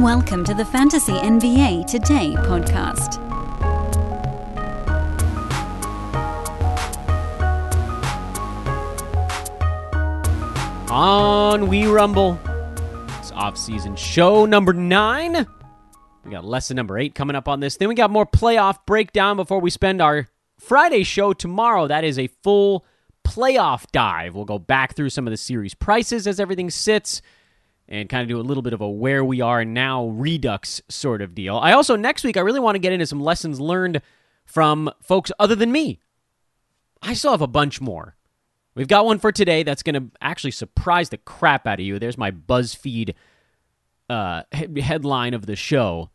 Welcome to the Fantasy NBA Today podcast. On We Rumble. It's off-season show number nine. We got lesson number eight coming up on this. Then we got more playoff breakdown before we spend our Friday show tomorrow. That is a full playoff dive. We'll go back through some of the series prices as everything sits and kind of do a little bit of a where we are now redux sort of deal. I also, next week, I really want to get into some lessons learned from folks other than me. I still have a bunch more. We've got one for today that's going to actually surprise the crap out of you. There's my BuzzFeed uh, headline of the show.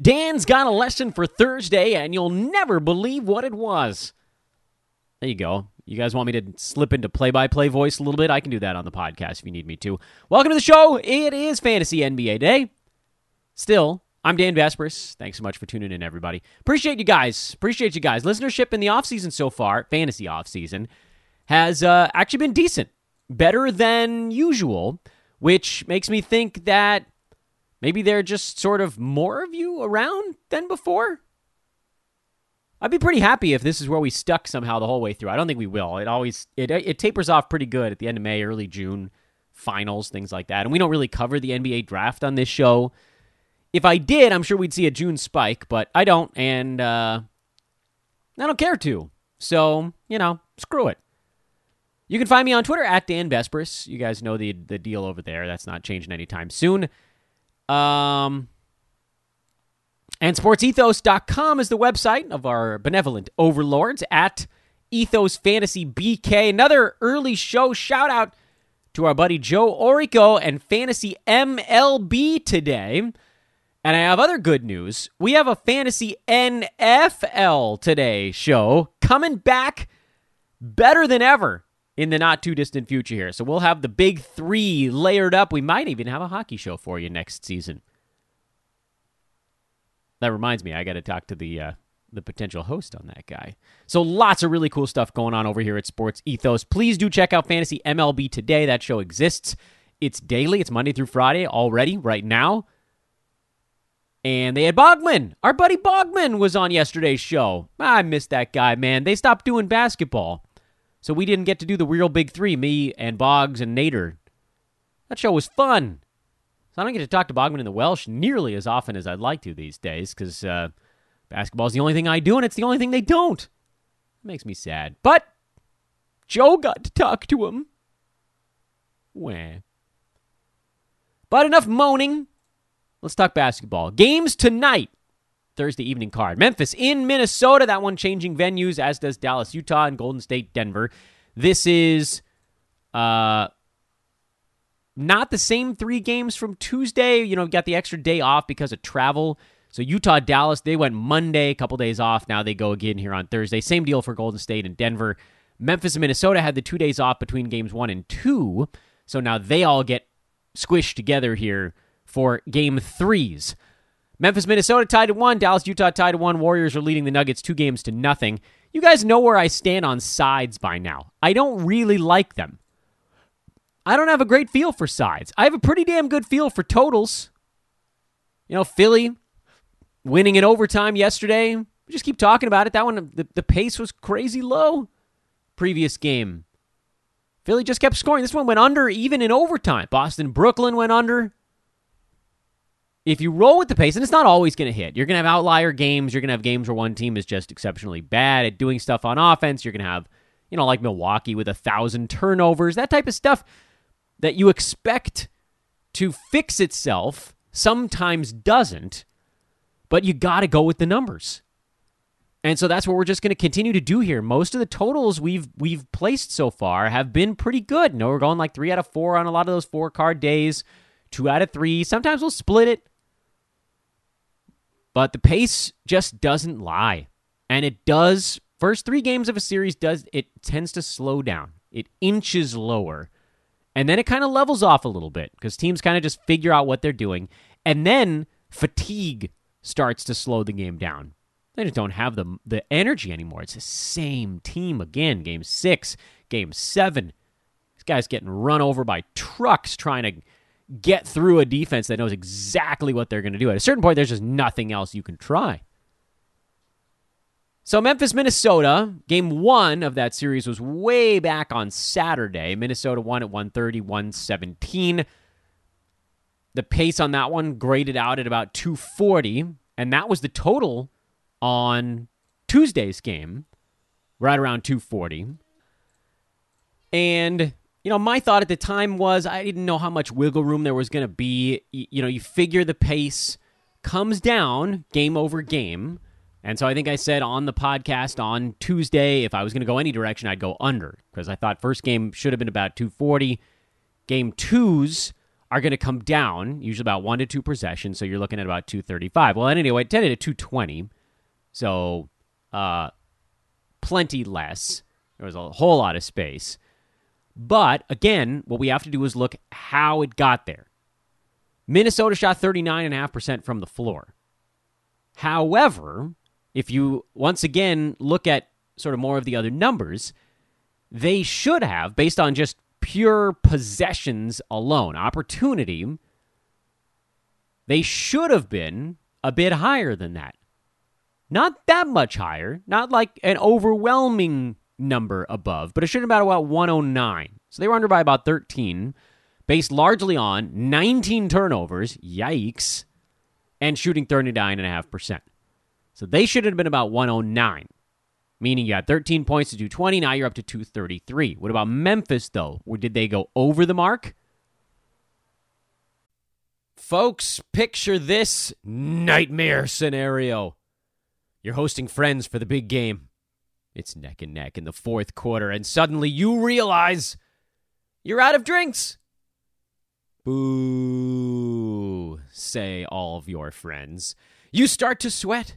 Dan's got a lesson for Thursday, and you'll never believe what it was. There you go. You guys want me to slip into play by play voice a little bit? I can do that on the podcast if you need me to. Welcome to the show. It is Fantasy NBA Day. Still, I'm Dan Besbris. Thanks so much for tuning in, everybody. Appreciate you guys. Appreciate you guys. Listenership in the offseason so far, fantasy offseason, has uh, actually been decent, better than usual, which makes me think that maybe there are just sort of more of you around than before. I'd be pretty happy if this is where we stuck somehow the whole way through. I don't think we will. It always it it tapers off pretty good at the end of May, early June, finals, things like that. And we don't really cover the NBA draft on this show. If I did, I'm sure we'd see a June spike, but I don't, and uh, I don't care to. So you know, screw it. You can find me on Twitter at Dan Besbris. You guys know the the deal over there. That's not changing anytime soon. Um, and sportsethos.com is the website of our benevolent overlords at Ethos Fantasy BK. Another early show shout out to our buddy Joe Orrico and Fantasy MLB today. And I have other good news. We have a Fantasy NFL today show coming back better than ever in the not too distant future here. So we'll have the big three layered up. We might even have a hockey show for you next season. That reminds me, I got to talk to the uh, the potential host on that guy. So lots of really cool stuff going on over here at Sports Ethos. Please do check out Fantasy MLB today. That show exists. It's daily. It's Monday through Friday already right now. And they had Bogman. Our buddy Bogman was on yesterday's show. I missed that guy, man. They stopped doing basketball. So we didn't get to do the real big three, me and Boggs and Nader. That show was fun. So I don't get to talk to Bogman and the Welsh nearly as often as I'd like to these days because uh, basketball is the only thing I do and it's the only thing they don't. It makes me sad. But Joe got to talk to him. Wah. But enough moaning. Let's talk basketball. Games tonight. Thursday evening card. Memphis in Minnesota. That one changing venues, as does Dallas, Utah, and Golden State, Denver. This is uh, not the same three games from Tuesday. You know, got the extra day off because of travel. So Utah, Dallas, they went Monday, a couple days off. Now they go again here on Thursday. Same deal for Golden State and Denver. Memphis and Minnesota had the two days off between games one and two. So now they all get squished together here for game threes. Memphis, Minnesota tied to one. Dallas, Utah tied to one. Warriors are leading the Nuggets two games to nothing. You guys know where I stand on sides by now. I don't really like them. I don't have a great feel for sides. I have a pretty damn good feel for totals. You know, Philly winning in overtime yesterday. We just keep talking about it. That one, the, the pace was crazy low. Previous game. Philly just kept scoring. This one went under even in overtime. Boston, Brooklyn went under. If you roll with the pace, and it's not always going to hit, you're going to have outlier games. You're going to have games where one team is just exceptionally bad at doing stuff on offense. You're going to have, you know, like Milwaukee with a thousand turnovers, that type of stuff that you expect to fix itself sometimes doesn't, but you got to go with the numbers. And so that's what we're just going to continue to do here. Most of the totals we've we've placed so far have been pretty good. You know, we're going like 3 out of 4 on a lot of those four card days, 2 out of 3. Sometimes we'll split it. But the pace just doesn't lie. And it does first 3 games of a series does it tends to slow down. It inches lower and then it kind of levels off a little bit because teams kind of just figure out what they're doing. And then fatigue starts to slow the game down. They just don't have the, the energy anymore. It's the same team again. Game six, game seven. This guy's getting run over by trucks trying to get through a defense that knows exactly what they're going to do. At a certain point, there's just nothing else you can try. So, Memphis, Minnesota, game one of that series was way back on Saturday. Minnesota won at 130, 117. The pace on that one graded out at about 240, and that was the total on Tuesday's game, right around 240. And, you know, my thought at the time was I didn't know how much wiggle room there was going to be. You know, you figure the pace comes down game over game. And so I think I said on the podcast on Tuesday, if I was going to go any direction, I'd go under because I thought first game should have been about 240. Game twos are going to come down, usually about one to two possessions. So you're looking at about 235. Well, anyway, it tended at 220. So uh, plenty less. There was a whole lot of space. But again, what we have to do is look how it got there. Minnesota shot 39.5% from the floor. However, if you once again look at sort of more of the other numbers, they should have, based on just pure possessions alone, opportunity, they should have been a bit higher than that. Not that much higher, not like an overwhelming number above, but it should have been about 109. So they were under by about 13, based largely on 19 turnovers, yikes, and shooting 39.5%. So they should have been about 109, meaning you had 13 points to do 20. Now you're up to 233. What about Memphis, though? Or did they go over the mark? Folks, picture this nightmare scenario. You're hosting friends for the big game. It's neck and neck in the fourth quarter, and suddenly you realize you're out of drinks. Boo, say all of your friends. You start to sweat.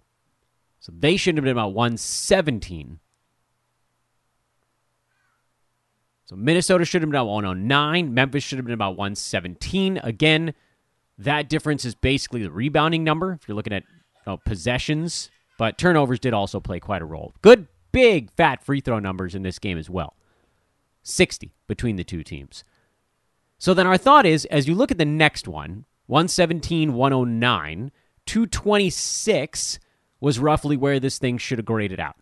So they shouldn't have been about 117. So Minnesota should have been about 109. Memphis should have been about 117. Again, that difference is basically the rebounding number if you're looking at you know, possessions, but turnovers did also play quite a role. Good, big, fat free throw numbers in this game as well 60 between the two teams. So then our thought is as you look at the next one, 117, 109, 226 was roughly where this thing should have graded out.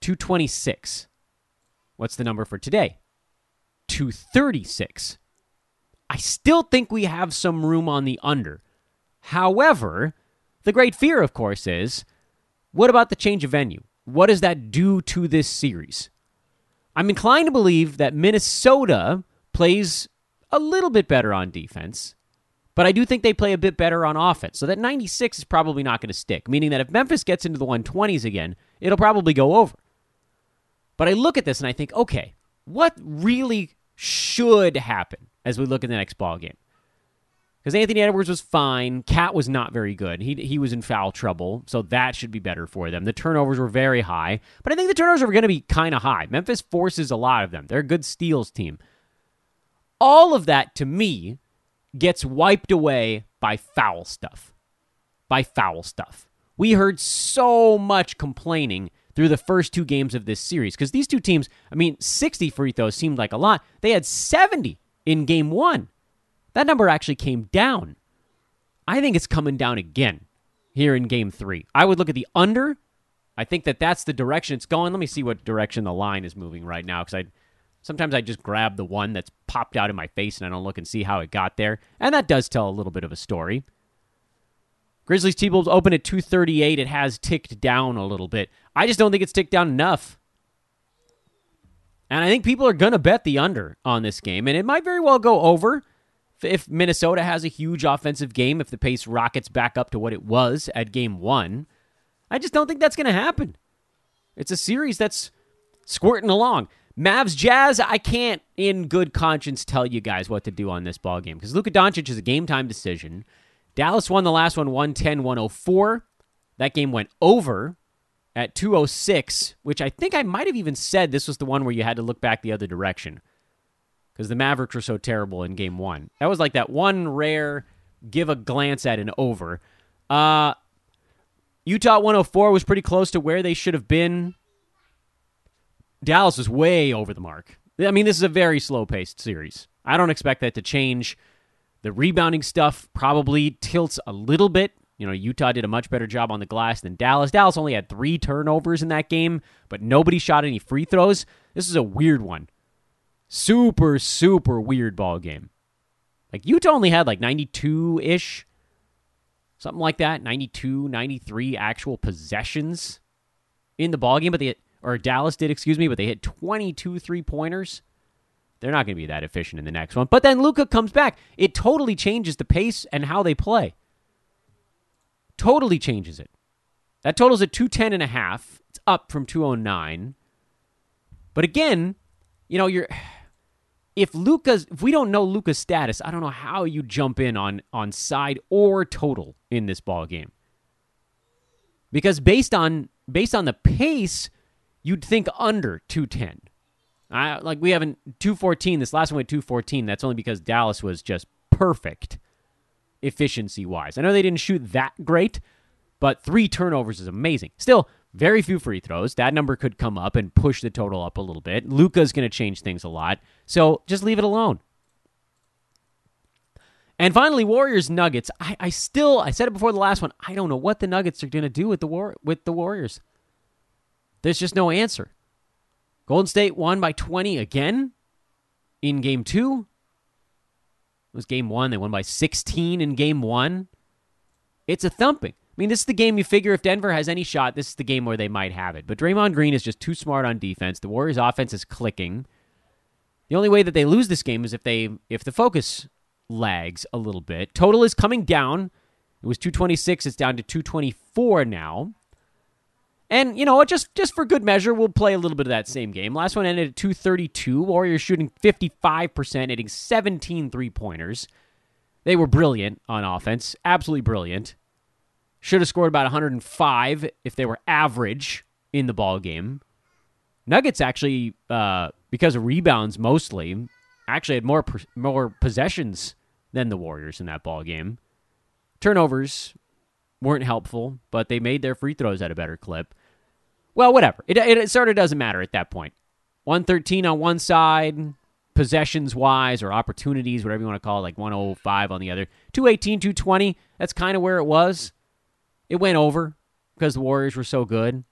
226. What's the number for today? 236. I still think we have some room on the under. However, the great fear, of course, is what about the change of venue? What does that do to this series? I'm inclined to believe that Minnesota plays a little bit better on defense. But I do think they play a bit better on offense. So that 96 is probably not going to stick, meaning that if Memphis gets into the 120s again, it'll probably go over. But I look at this and I think, okay, what really should happen as we look at the next ball game? Because Anthony Edwards was fine. Cat was not very good. He, he was in foul trouble, so that should be better for them. The turnovers were very high, but I think the turnovers are going to be kind of high. Memphis forces a lot of them. They're a good steals team. All of that, to me, gets wiped away by foul stuff. By foul stuff. We heard so much complaining through the first two games of this series because these two teams, I mean, 60 free throws seemed like a lot. They had 70 in game one. That number actually came down. I think it's coming down again here in game three. I would look at the under. I think that that's the direction it's going. Let me see what direction the line is moving right now because I Sometimes I just grab the one that's popped out in my face and I don't look and see how it got there. And that does tell a little bit of a story. Grizzlies T Wolves open at 238. It has ticked down a little bit. I just don't think it's ticked down enough. And I think people are going to bet the under on this game. And it might very well go over if Minnesota has a huge offensive game, if the pace rockets back up to what it was at game one. I just don't think that's going to happen. It's a series that's squirting along. Mavs Jazz, I can't in good conscience tell you guys what to do on this ball game because Luka Doncic is a game time decision. Dallas won the last one 110 104. That game went over at 206, which I think I might have even said this was the one where you had to look back the other direction because the Mavericks were so terrible in game one. That was like that one rare give a glance at an over. Uh, Utah 104 was pretty close to where they should have been. Dallas was way over the mark. I mean, this is a very slow paced series. I don't expect that to change. The rebounding stuff probably tilts a little bit. You know, Utah did a much better job on the glass than Dallas. Dallas only had three turnovers in that game, but nobody shot any free throws. This is a weird one. Super, super weird ball game. Like, Utah only had like 92 ish, something like that 92, 93 actual possessions in the ball game, but they, or Dallas did, excuse me, but they hit 22 three pointers. They're not going to be that efficient in the next one. But then Luka comes back. It totally changes the pace and how they play. Totally changes it. That totals at 210 and a half. It's up from 209. But again, you know, you're if Luka's if we don't know Luka's status, I don't know how you jump in on on side or total in this ball game. Because based on based on the pace, you'd think under 210. I like we haven't 214. This last one went 214. That's only because Dallas was just perfect efficiency wise. I know they didn't shoot that great, but three turnovers is amazing. Still, very few free throws. That number could come up and push the total up a little bit. Luka's going to change things a lot. So just leave it alone. And finally, Warriors Nuggets. I, I still I said it before the last one. I don't know what the Nuggets are going to do with the war with the Warriors. There's just no answer. Golden State won by 20 again in game two. It was game one. They won by 16 in game one. It's a thumping. I mean, this is the game you figure if Denver has any shot, this is the game where they might have it. But Draymond Green is just too smart on defense. The Warriors' offense is clicking. The only way that they lose this game is if they if the focus lags a little bit. Total is coming down. It was 226. It's down to 224 now. And you know what? Just just for good measure, we'll play a little bit of that same game. Last one ended at 232. Warriors shooting 55%, hitting 17 three pointers. They were brilliant on offense, absolutely brilliant. Should have scored about 105 if they were average in the ball game. Nuggets actually, uh, because of rebounds mostly, actually had more more possessions than the Warriors in that ball game. Turnovers weren't helpful, but they made their free throws at a better clip. Well, whatever. It, it, it sort of doesn't matter at that point. 113 on one side, possessions wise or opportunities, whatever you want to call it, like 105 on the other. 218, 220, that's kind of where it was. It went over because the Warriors were so good.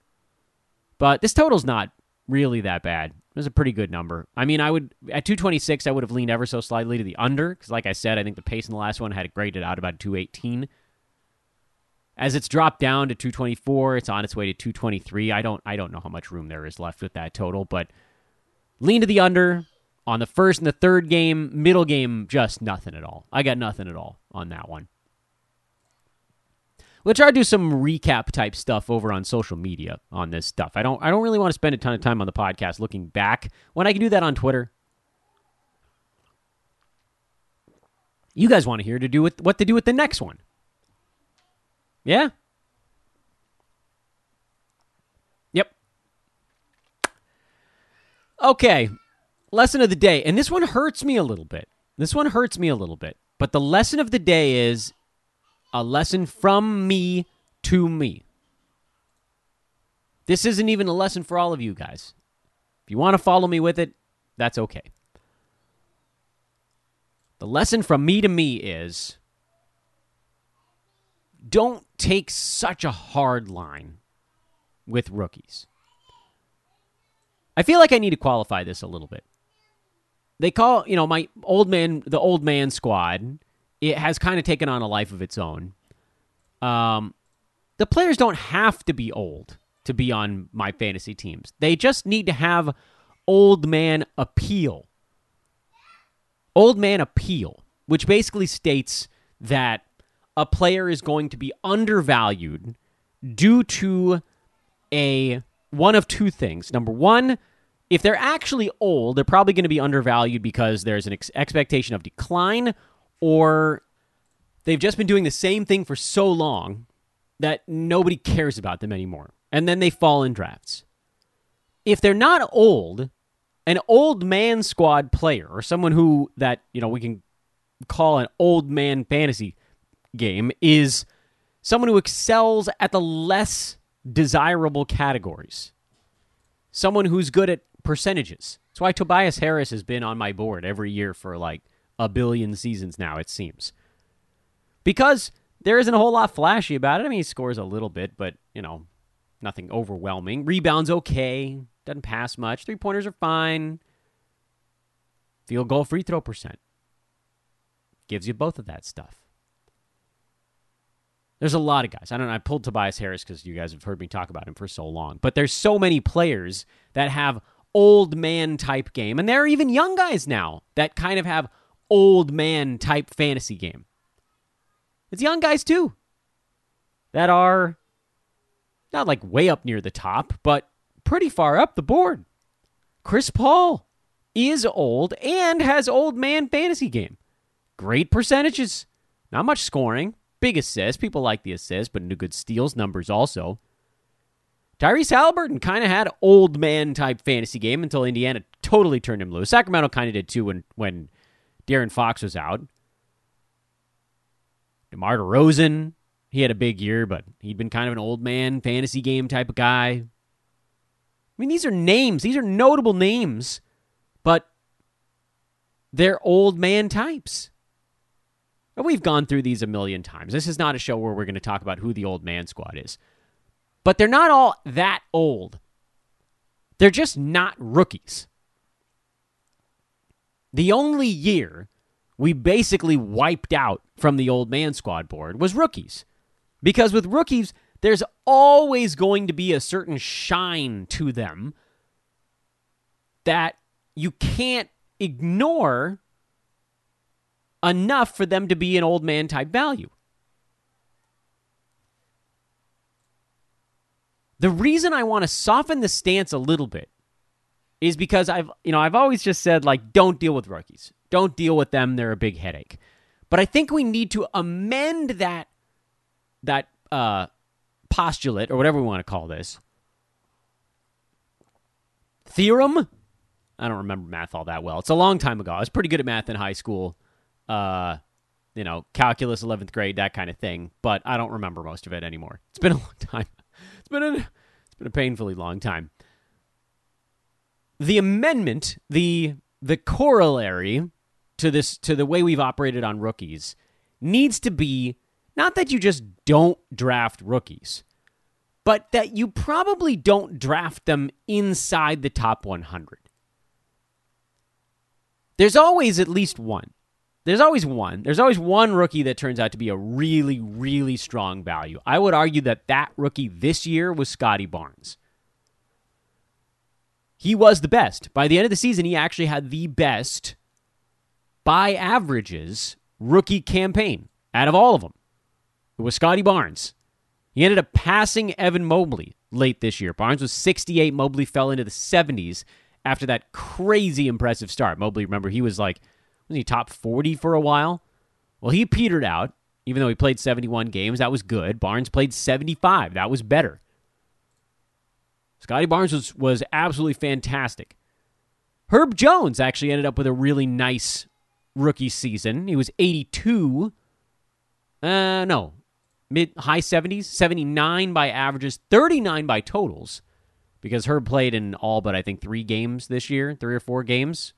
But this total's not really that bad. It was a pretty good number. I mean, I would at 226, I would have leaned ever so slightly to the under because, like I said, I think the pace in the last one had it graded out about 218. As it's dropped down to 224, it's on its way to 223. I don't I don't know how much room there is left with that total, but lean to the under on the first and the third game, middle game just nothing at all. I got nothing at all on that one. We'll try to do some recap type stuff over on social media on this stuff. I don't I don't really want to spend a ton of time on the podcast looking back when I can do that on Twitter. You guys want to hear to do with what to do with the next one. Yeah. Yep. Okay. Lesson of the day. And this one hurts me a little bit. This one hurts me a little bit. But the lesson of the day is a lesson from me to me. This isn't even a lesson for all of you guys. If you want to follow me with it, that's okay. The lesson from me to me is don't take such a hard line with rookies. I feel like I need to qualify this a little bit. They call, you know, my old man, the old man squad, it has kind of taken on a life of its own. Um, the players don't have to be old to be on my fantasy teams. They just need to have old man appeal. Old man appeal, which basically states that a player is going to be undervalued due to a one of two things. Number one, if they're actually old, they're probably going to be undervalued because there's an ex- expectation of decline or they've just been doing the same thing for so long that nobody cares about them anymore. And then they fall in drafts. If they're not old, an old man squad player or someone who that, you know, we can call an old man fantasy game is someone who excels at the less desirable categories. Someone who's good at percentages. That's why Tobias Harris has been on my board every year for like a billion seasons now, it seems. Because there isn't a whole lot flashy about it. I mean, he scores a little bit, but, you know, nothing overwhelming. Rebounds okay. Doesn't pass much. Three pointers are fine. Field goal free throw percent. Gives you both of that stuff. There's a lot of guys. I don't know. I pulled Tobias Harris because you guys have heard me talk about him for so long. But there's so many players that have old man type game. And there are even young guys now that kind of have old man type fantasy game. It's young guys too that are not like way up near the top, but pretty far up the board. Chris Paul is old and has old man fantasy game. Great percentages. Not much scoring. Big assists. People like the assists, but no good steals numbers also. Tyrese Halliburton kind of had old man type fantasy game until Indiana totally turned him loose. Sacramento kind of did too when when De'Aaron Fox was out. DeMar DeRozan, he had a big year, but he'd been kind of an old man fantasy game type of guy. I mean, these are names. These are notable names, but they're old man types. We've gone through these a million times. This is not a show where we're going to talk about who the old man squad is. But they're not all that old. They're just not rookies. The only year we basically wiped out from the old man squad board was rookies. Because with rookies, there's always going to be a certain shine to them that you can't ignore enough for them to be an old man type value. The reason I want to soften the stance a little bit is because I've you know I've always just said like don't deal with rookies. Don't deal with them, they're a big headache. But I think we need to amend that that uh, postulate or whatever we want to call this theorem. I don't remember math all that well. It's a long time ago. I was pretty good at math in high school uh, you know, calculus, 11th grade, that kind of thing. But I don't remember most of it anymore. It's been a long time. It's been a, it's been a painfully long time. The amendment, the the corollary to this to the way we've operated on rookies needs to be not that you just don't draft rookies, but that you probably don't draft them inside the top 100. There's always at least one. There's always one. There's always one rookie that turns out to be a really, really strong value. I would argue that that rookie this year was Scottie Barnes. He was the best. By the end of the season, he actually had the best by averages rookie campaign out of all of them. It was Scottie Barnes. He ended up passing Evan Mobley late this year. Barnes was 68. Mobley fell into the 70s after that crazy impressive start. Mobley, remember, he was like was he top 40 for a while? Well, he petered out, even though he played 71 games. That was good. Barnes played 75. That was better. Scottie Barnes was, was absolutely fantastic. Herb Jones actually ended up with a really nice rookie season. He was 82. Uh, no, mid high 70s, 79 by averages, 39 by totals, because Herb played in all but I think three games this year, three or four games.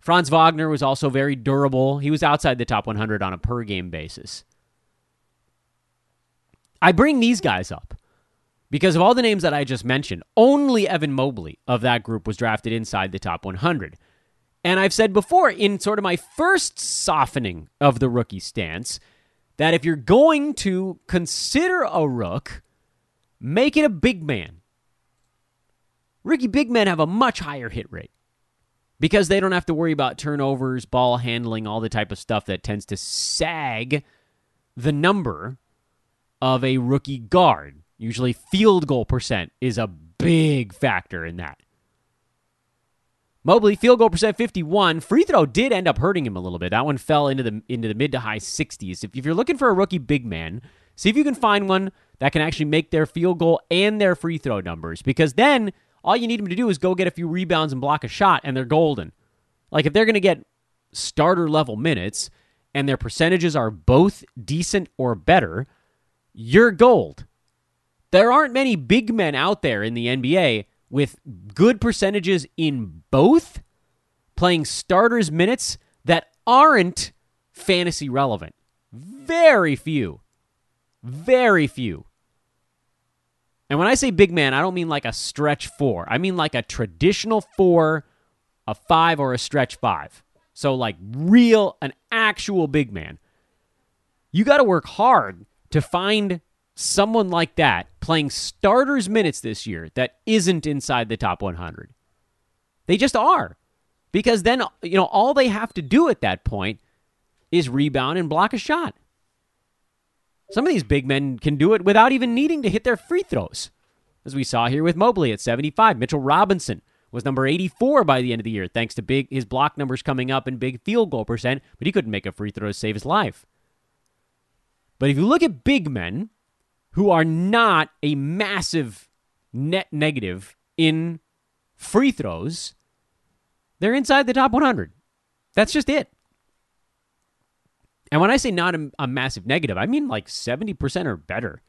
Franz Wagner was also very durable. He was outside the top 100 on a per game basis. I bring these guys up because of all the names that I just mentioned, only Evan Mobley of that group was drafted inside the top 100. And I've said before, in sort of my first softening of the rookie stance, that if you're going to consider a rook, make it a big man. Rookie big men have a much higher hit rate because they don't have to worry about turnovers, ball handling, all the type of stuff that tends to sag the number of a rookie guard. Usually, field goal percent is a big factor in that. Mobley field goal percent 51. Free throw did end up hurting him a little bit. That one fell into the into the mid to high 60s. If, if you're looking for a rookie big man, see if you can find one that can actually make their field goal and their free throw numbers because then all you need them to do is go get a few rebounds and block a shot and they're golden. Like if they're going to get starter level minutes and their percentages are both decent or better, you're gold. There aren't many big men out there in the NBA with good percentages in both playing starters minutes that aren't fantasy relevant. Very few. Very few. And when I say big man, I don't mean like a stretch four. I mean like a traditional four, a five, or a stretch five. So, like real, an actual big man. You got to work hard to find someone like that playing starters minutes this year that isn't inside the top 100. They just are. Because then, you know, all they have to do at that point is rebound and block a shot. Some of these big men can do it without even needing to hit their free throws. As we saw here with Mobley at 75. Mitchell Robinson was number 84 by the end of the year, thanks to big his block numbers coming up and big field goal percent, but he couldn't make a free throw to save his life. But if you look at big men, who are not a massive net negative in free throws, they're inside the top 100. That's just it. And when I say not a, a, massive negative, I mean like 70% or better.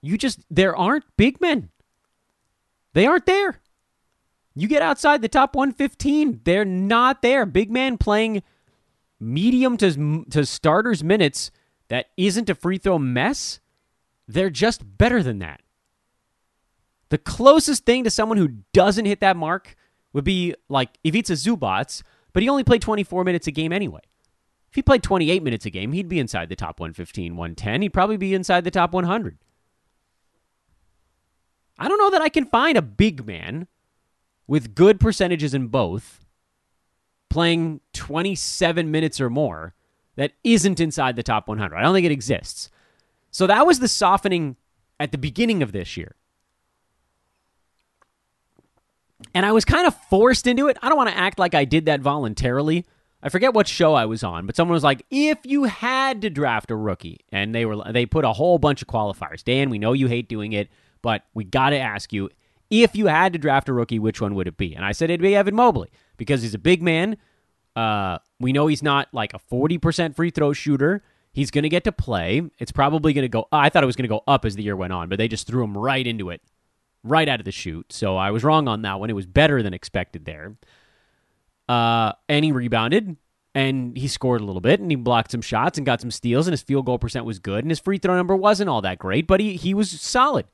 You just, there aren't big men. They aren't there. You get outside the top 115, they're not there. Big man playing medium to, to starters minutes that isn't a free throw mess, they're just better than that. The closest thing to someone who doesn't hit that mark would be like Ivica Zubac, but he only played 24 minutes a game anyway. If he played 28 minutes a game, he'd be inside the top 115, 110. He'd probably be inside the top 100. I don't know that I can find a big man with good percentages in both playing 27 minutes or more that isn't inside the top 100. I don't think it exists. So that was the softening at the beginning of this year. And I was kind of forced into it. I don't want to act like I did that voluntarily. I forget what show I was on, but someone was like, "If you had to draft a rookie," and they were they put a whole bunch of qualifiers. Dan, we know you hate doing it, but we got to ask you, if you had to draft a rookie, which one would it be? And I said it'd be Evan Mobley because he's a big man uh, we know he's not like a 40% free throw shooter. He's going to get to play. It's probably going to go. I thought it was going to go up as the year went on, but they just threw him right into it, right out of the chute. So I was wrong on that one. It was better than expected there. Uh, and he rebounded and he scored a little bit and he blocked some shots and got some steals and his field goal percent was good and his free throw number wasn't all that great, but he, he was solid.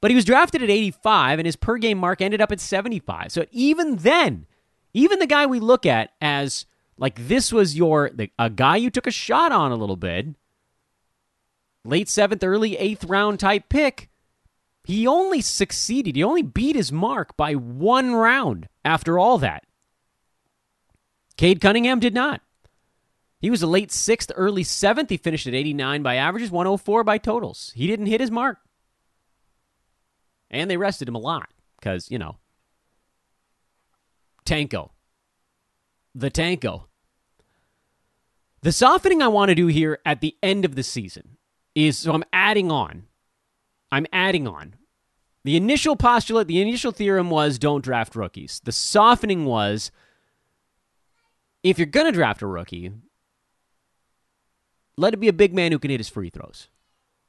But he was drafted at 85 and his per game mark ended up at 75. So even then, even the guy we look at as like this was your the, a guy you took a shot on a little bit, late seventh, early eighth round type pick. He only succeeded. He only beat his mark by one round after all that. Cade Cunningham did not. He was a late sixth, early seventh. He finished at 89 by averages, 104 by totals. He didn't hit his mark. And they rested him a lot because, you know, Tanko. The Tanko. The softening I want to do here at the end of the season is so I'm adding on. I'm adding on. The initial postulate, the initial theorem was don't draft rookies. The softening was if you're going to draft a rookie, let it be a big man who can hit his free throws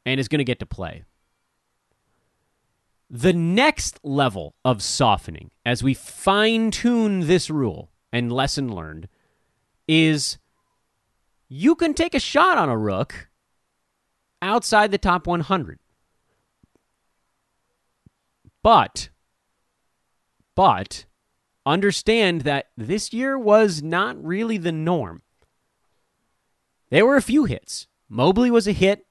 and is going to get to play. The next level of softening, as we fine tune this rule and lesson learned, is you can take a shot on a rook outside the top 100. But, but, understand that this year was not really the norm. There were a few hits. Mobley was a hit,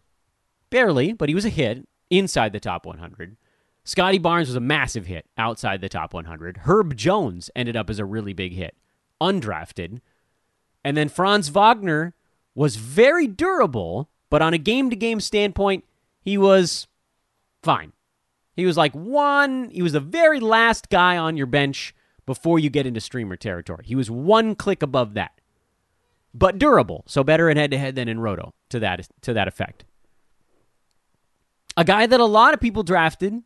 barely, but he was a hit inside the top 100. Scottie Barnes was a massive hit outside the top 100. Herb Jones ended up as a really big hit, undrafted. And then Franz Wagner was very durable, but on a game to game standpoint, he was fine. He was like one, he was the very last guy on your bench before you get into streamer territory. He was one click above that. But durable, so better in head to head than in roto to that to that effect. A guy that a lot of people drafted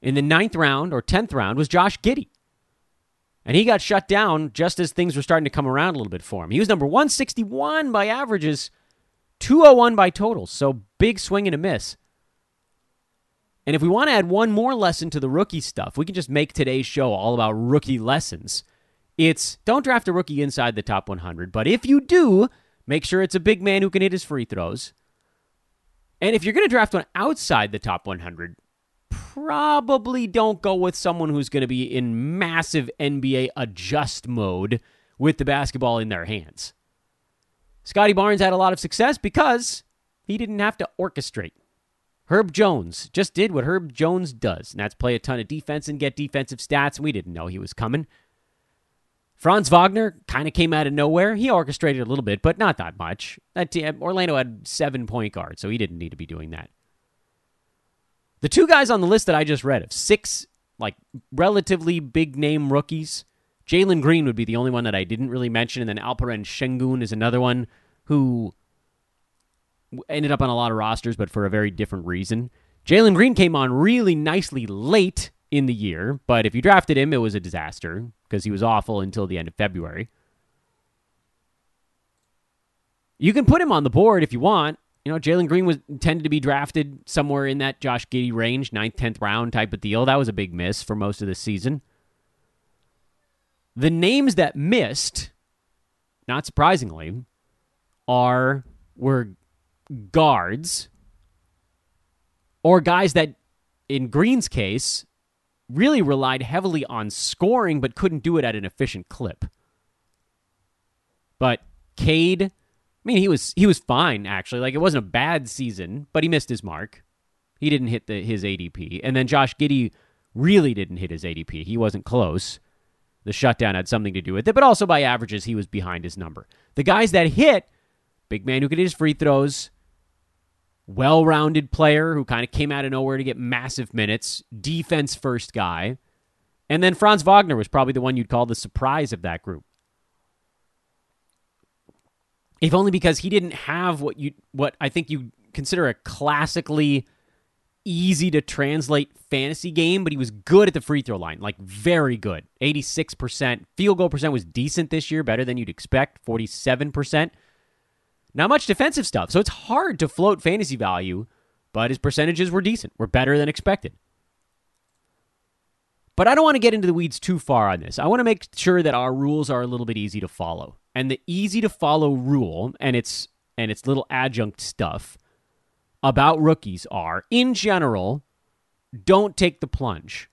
in the ninth round or tenth round was Josh Giddey. And he got shut down just as things were starting to come around a little bit for him. He was number 161 by averages, 201 by totals. So big swing and a miss. And if we want to add one more lesson to the rookie stuff, we can just make today's show all about rookie lessons. It's don't draft a rookie inside the top 100, but if you do, make sure it's a big man who can hit his free throws. And if you're going to draft one outside the top 100, probably don't go with someone who's going to be in massive NBA adjust mode with the basketball in their hands. Scottie Barnes had a lot of success because he didn't have to orchestrate. Herb Jones just did what Herb Jones does, and that's play a ton of defense and get defensive stats, we didn't know he was coming. Franz Wagner kind of came out of nowhere. He orchestrated a little bit, but not that much. That team, Orlando had seven point guards, so he didn't need to be doing that. The two guys on the list that I just read of six like relatively big name rookies, Jalen Green would be the only one that I didn't really mention, and then Alperen Sengun is another one who ended up on a lot of rosters, but for a very different reason. Jalen Green came on really nicely late in the year, but if you drafted him, it was a disaster because he was awful until the end of February. You can put him on the board if you want. You know, Jalen Green was tended to be drafted somewhere in that Josh Giddey range, ninth, tenth round type of deal. That was a big miss for most of the season. The names that missed, not surprisingly, are were guards or guys that, in Green's case, really relied heavily on scoring but couldn't do it at an efficient clip. But Cade, I mean, he was he was fine actually. Like it wasn't a bad season, but he missed his mark. He didn't hit the, his ADP, and then Josh Giddey really didn't hit his ADP. He wasn't close. The shutdown had something to do with it, but also by averages, he was behind his number. The guys that hit, big man who could hit his free throws, well rounded player who kind of came out of nowhere to get massive minutes, defense first guy. And then Franz Wagner was probably the one you'd call the surprise of that group. If only because he didn't have what you what I think you consider a classically easy to translate fantasy game, but he was good at the free throw line, like very good. 86%. Field goal percent was decent this year, better than you'd expect, 47%. Not much defensive stuff. So it's hard to float fantasy value, but his percentages were decent, were better than expected. But I don't want to get into the weeds too far on this. I want to make sure that our rules are a little bit easy to follow. And the easy to follow rule and its and its little adjunct stuff about rookies are in general don't take the plunge.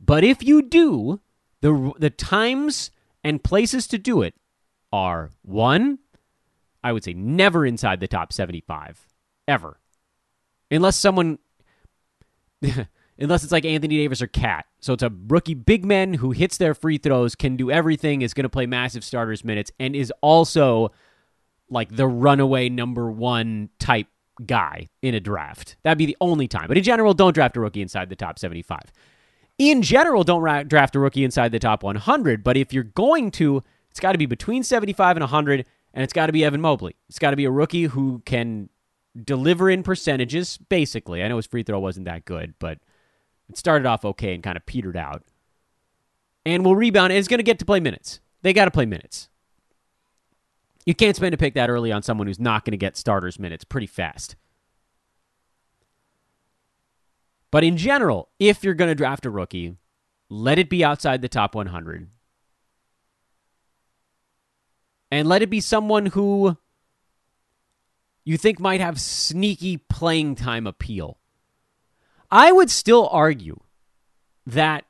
But if you do, the the times and places to do it are one, I would say never inside the top 75 ever. Unless someone unless it's like Anthony Davis or Cat. So it's a rookie big man who hits their free throws, can do everything, is going to play massive starters minutes and is also like the runaway number 1 type guy in a draft. That'd be the only time. But in general, don't draft a rookie inside the top 75. In general, don't ra- draft a rookie inside the top 100, but if you're going to, it's got to be between 75 and 100 and it's got to be Evan Mobley. It's got to be a rookie who can deliver in percentages, basically. I know his free throw wasn't that good, but it started off okay and kind of petered out. And will rebound and is going to get to play minutes. They got to play minutes. You can't spend a pick that early on someone who's not going to get starters minutes pretty fast. But in general, if you're going to draft a rookie, let it be outside the top 100 and let it be someone who you think might have sneaky playing time appeal. I would still argue that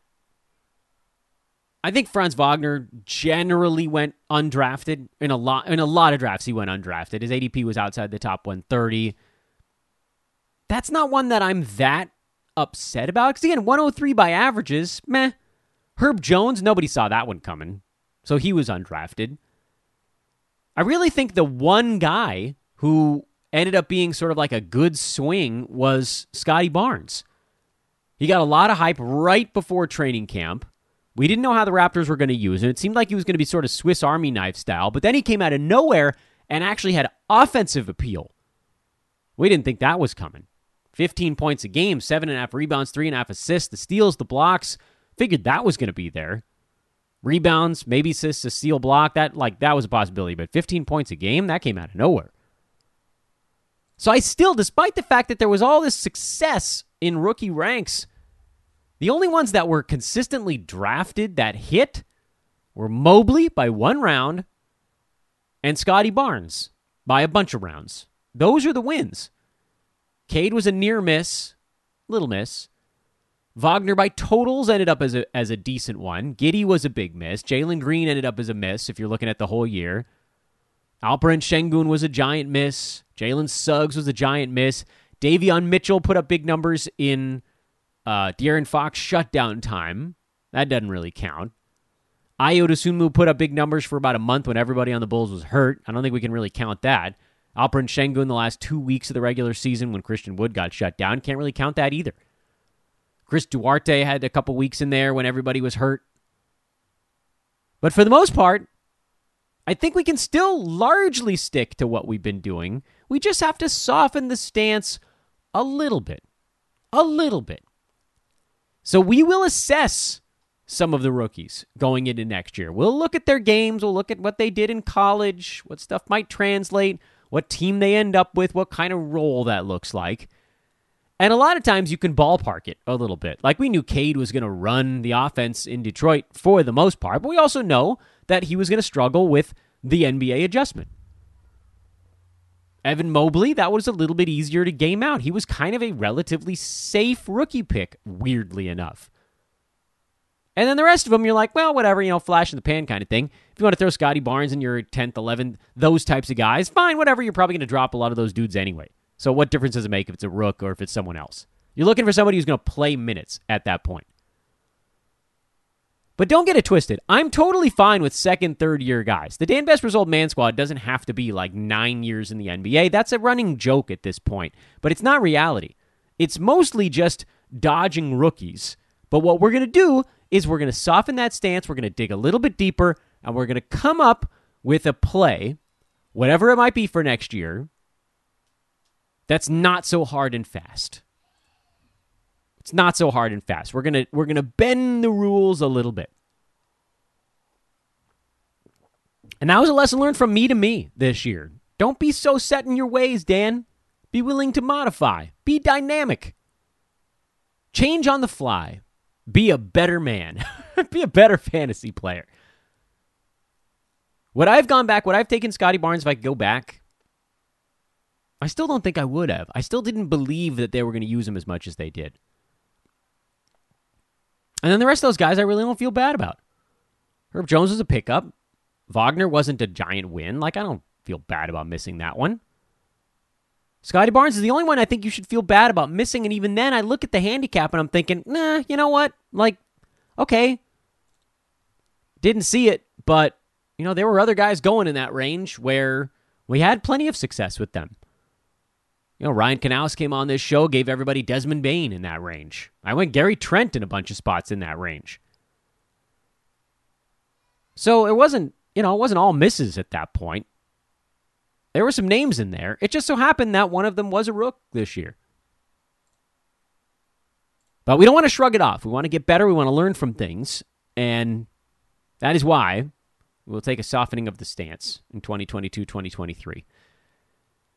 I think Franz Wagner generally went undrafted in a lot in a lot of drafts. He went undrafted. His ADP was outside the top 130. That's not one that I'm that upset about because again, 103 by averages, meh. Herb Jones, nobody saw that one coming, so he was undrafted. I really think the one guy who ended up being sort of like a good swing was Scottie Barnes. He got a lot of hype right before training camp. We didn't know how the Raptors were going to use him. It seemed like he was going to be sort of Swiss Army knife style, but then he came out of nowhere and actually had offensive appeal. We didn't think that was coming. 15 points a game, seven and a half rebounds, three and a half assists, the steals, the blocks. Figured that was going to be there. Rebounds, maybe assists, a steal block. That like that was a possibility, but 15 points a game that came out of nowhere. So I still, despite the fact that there was all this success in rookie ranks, the only ones that were consistently drafted that hit were Mobley by one round and Scottie Barnes by a bunch of rounds. Those are the wins. Cade was a near miss, little miss. Wagner by totals ended up as a as a decent one. Giddey was a big miss. Jalen Green ended up as a miss if you're looking at the whole year. Alperen Sengun was a giant miss. Jalen Suggs was a giant miss. Davion Mitchell put up big numbers in uh, De'Aaron Fox shutdown time. That doesn't really count. Ayo Dosunmu put up big numbers for about a month when everybody on the Bulls was hurt. I don't think we can really count that. Alperen Sengun the last two weeks of the regular season when Christian Wood got shut down. Can't really count that either. Chris Duarte had a couple weeks in there when everybody was hurt. But for the most part, I think we can still largely stick to what we've been doing. We just have to soften the stance a little bit. A little bit. So we will assess some of the rookies going into next year. We'll look at their games, we'll look at what they did in college, what stuff might translate, what team they end up with, what kind of role that looks like. And a lot of times you can ballpark it a little bit. Like we knew Cade was going to run the offense in Detroit for the most part, but we also know that he was going to struggle with the NBA adjustment. Evan Mobley, that was a little bit easier to game out. He was kind of a relatively safe rookie pick, weirdly enough. And then the rest of them, you're like, well, whatever, you know, flash in the pan kind of thing. If you want to throw Scottie Barnes in your 10th, 11th, those types of guys, fine, whatever. You're probably going to drop a lot of those dudes anyway. So what difference does it make if it's a rook or if it's someone else? You're looking for somebody who's going to play minutes at that point. But don't get it twisted. I'm totally fine with second, third year guys. The Dan Besbris Old Man Squad doesn't have to be like nine years in the NBA. That's a running joke at this point, but it's not reality. It's mostly just dodging rookies. But what we're going to do is we're going to soften that stance. We're going to dig a little bit deeper, and we're going to come up with a play, whatever it might be for next year, that's not so hard and fast. It's not so hard and fast. We're gonna we're gonna bend the rules a little bit. And that was a lesson learned from me to me this year. Don't be so set in your ways, Dan. Be willing to modify. Be dynamic. Change on the fly. Be a better man. be a better fantasy player. Would I have gone back? Would I have taken Scottie Barnes if I could go back? I still don't think I would have. I still didn't believe that they were going to use him as much as they did. And then the rest of those guys I really don't feel bad about. Herb Jones was a pickup. Wagner wasn't a giant win. Like, I don't feel bad about missing that one. Scottie Barnes is the only one I think you should feel bad about missing. And even then, I look at the handicap and I'm thinking, nah, you know what? Like, okay. Didn't see it, but, you know, there were other guys going in that range where we had plenty of success with them. You know, Ryan Canals came on this show, gave everybody Desmond Bane in that range. I went Gary Trent in a bunch of spots in that range. So it wasn't, you know, it wasn't all misses at that point. There were some names in there. It just so happened that one of them was a rook this year. But we don't want to shrug it off. We want to get better. We want to learn from things. And that is why we'll take a softening of the stance in 2022 2023.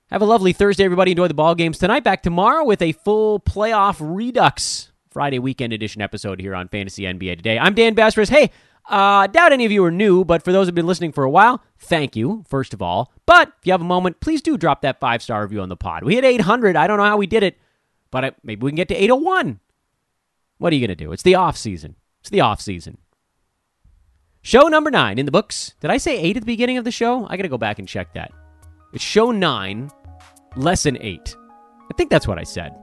Have a lovely Thursday, everybody. Enjoy the ball games tonight. Back tomorrow with a full playoff redux Friday weekend edition episode here on Fantasy NBA Today. I'm Dan Besbris. Hey, uh, doubt any of you are new, but for those who've been listening for a while, thank you, first of all. But if you have a moment, please do drop that five star review on the pod. We hit 800. I don't know how we did it, but I, maybe we can get to 801. What are you going to do? It's the off season. It's the off season. Show number nine in the books. Did I say eight at the beginning of the show? I got to go back and check that. It's show nine, lesson eight. I think that's what I said.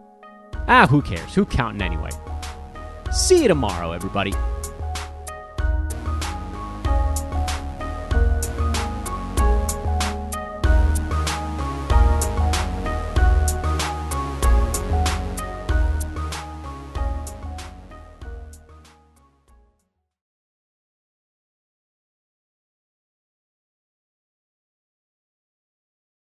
Ah, who cares? Who counting anyway? See you tomorrow, everybody.